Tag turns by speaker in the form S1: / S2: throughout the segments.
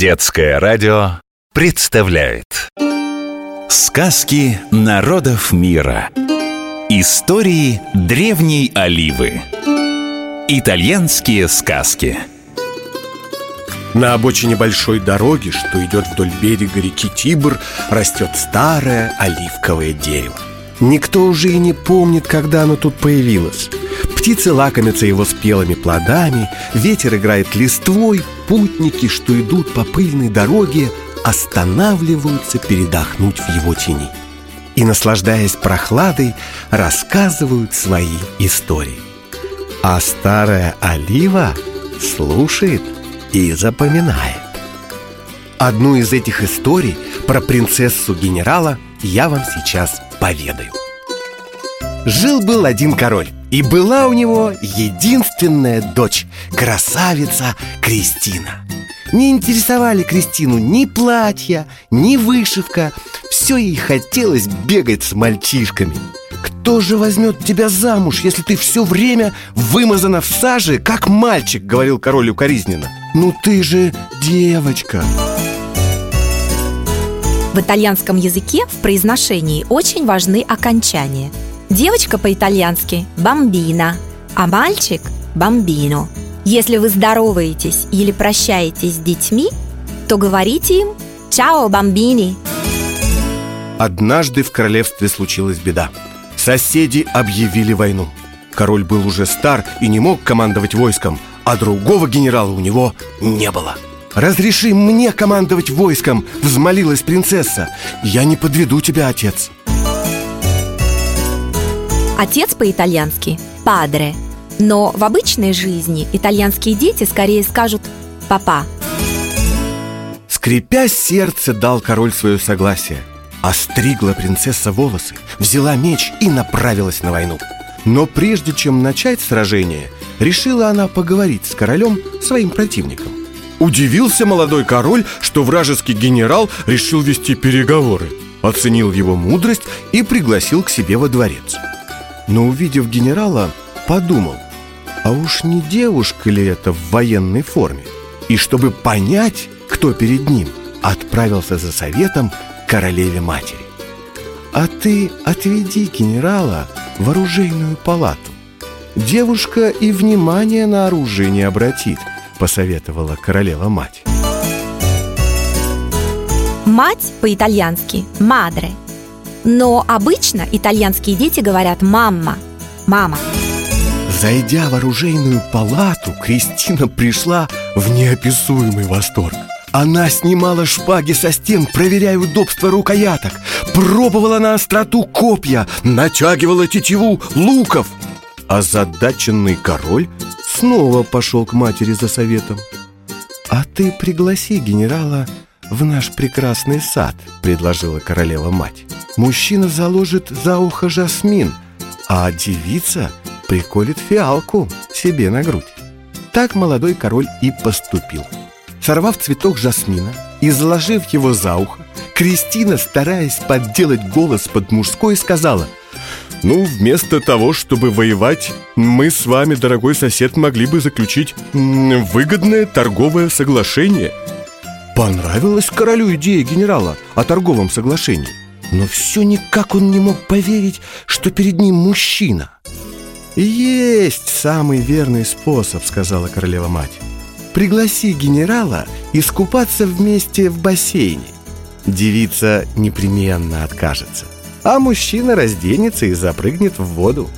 S1: Детское радио представляет Сказки народов мира Истории древней Оливы Итальянские сказки
S2: На обочине большой дороги, что идет вдоль берега реки Тибр, растет старое оливковое дерево. Никто уже и не помнит, когда оно тут появилось. Птицы лакомятся его спелыми плодами, ветер играет листвой, путники, что идут по пыльной дороге, останавливаются передохнуть в его тени. И, наслаждаясь прохладой, рассказывают свои истории. А старая олива слушает и запоминает. Одну из этих историй про принцессу генерала я вам сейчас поведаю. Жил-был один король, и была у него единственная дочь, красавица Кристина. Не интересовали Кристину ни платья, ни вышивка. Все ей хотелось бегать с мальчишками. «Кто же возьмет тебя замуж, если ты все время вымазана в саже, как мальчик?» — говорил король укоризненно. «Ну ты же девочка!»
S3: В итальянском языке в произношении очень важны окончания – Девочка по-итальянски «бомбина», а мальчик «бомбино». Если вы здороваетесь или прощаетесь с детьми, то говорите им «Чао, бомбини!»
S2: Однажды в королевстве случилась беда. Соседи объявили войну. Король был уже стар и не мог командовать войском, а другого генерала у него не было. «Разреши мне командовать войском!» — взмолилась принцесса. «Я не подведу тебя, отец!»
S3: Отец по-итальянски «падре», но в обычной жизни итальянские дети скорее скажут «папа».
S2: Скрипя сердце, дал король свое согласие. Остригла принцесса волосы, взяла меч и направилась на войну. Но прежде чем начать сражение, решила она поговорить с королем, своим противником. Удивился молодой король, что вражеский генерал решил вести переговоры. Оценил его мудрость и пригласил к себе во дворец но увидев генерала, подумал, а уж не девушка ли это в военной форме? И чтобы понять, кто перед ним, отправился за советом к королеве-матери. А ты отведи генерала в оружейную палату. Девушка и внимание на оружие не обратит, посоветовала королева-мать.
S3: Мать по-итальянски «мадре», но обычно итальянские дети говорят «мамма», «мама».
S2: Зайдя в оружейную палату, Кристина пришла в неописуемый восторг. Она снимала шпаги со стен, проверяя удобство рукояток Пробовала на остроту копья, натягивала тетиву луков Озадаченный король снова пошел к матери за советом «А ты пригласи генерала в наш прекрасный сад», — предложила королева-мать Мужчина заложит за ухо жасмин, а девица приколет фиалку себе на грудь. Так молодой король и поступил. Сорвав цветок жасмина и заложив его за ухо, Кристина, стараясь подделать голос под мужской, сказала «Ну, вместо того, чтобы воевать, мы с вами, дорогой сосед, могли бы заключить выгодное торговое соглашение». Понравилась королю идея генерала о торговом соглашении. Но все никак он не мог поверить, что перед ним мужчина. «Есть самый верный способ», — сказала королева-мать. «Пригласи генерала искупаться вместе в бассейне. Девица непременно откажется А мужчина разденется и запрыгнет в воду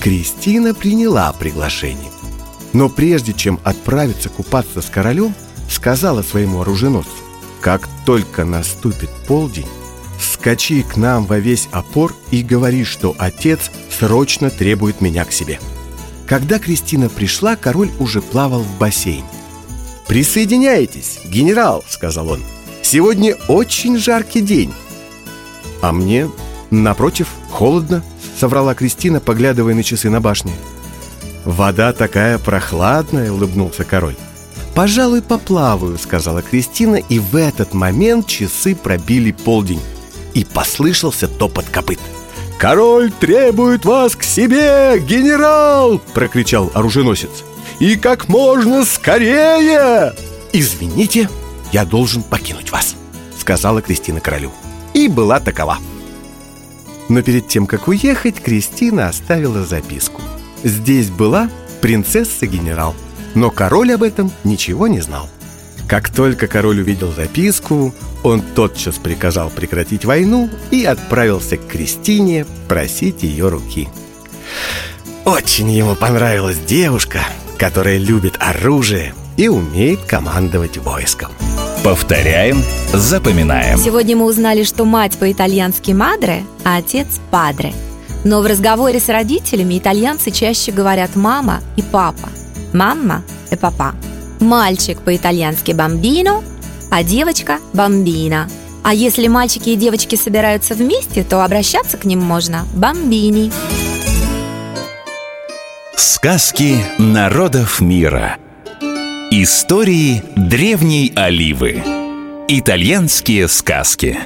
S2: Кристина приняла приглашение. Но прежде чем отправиться купаться с королем Сказала своему оруженосцу Как только наступит полдень Скачи к нам во весь опор и говори, что отец срочно требует меня к себе. Когда Кристина пришла, король уже плавал в бассейне. «Присоединяйтесь, генерал», — сказал он. «Сегодня очень жаркий день». «А мне, напротив, холодно», — соврала Кристина, поглядывая на часы на башне. «Вода такая прохладная», — улыбнулся король. «Пожалуй, поплаваю», — сказала Кристина, и в этот момент часы пробили полдень и послышался топот копыт. «Король требует вас к себе, генерал!» — прокричал оруженосец. «И как можно скорее!» «Извините, я должен покинуть вас», — сказала Кристина королю. И была такова. Но перед тем, как уехать, Кристина оставила записку. Здесь была принцесса-генерал, но король об этом ничего не знал. Как только король увидел записку, он тотчас приказал прекратить войну и отправился к Кристине просить ее руки. Очень ему понравилась девушка, которая любит оружие и умеет командовать войском.
S1: Повторяем, запоминаем.
S3: Сегодня мы узнали, что мать по-итальянски «мадре», а отец «падре». Но в разговоре с родителями итальянцы чаще говорят «мама» и «папа». «Мамма» и «папа». Мальчик по-итальянски «бамбино», а девочка «бамбина». А если мальчики и девочки собираются вместе, то обращаться к ним можно «бамбини».
S1: Сказки народов мира. Истории древней Оливы. Итальянские сказки.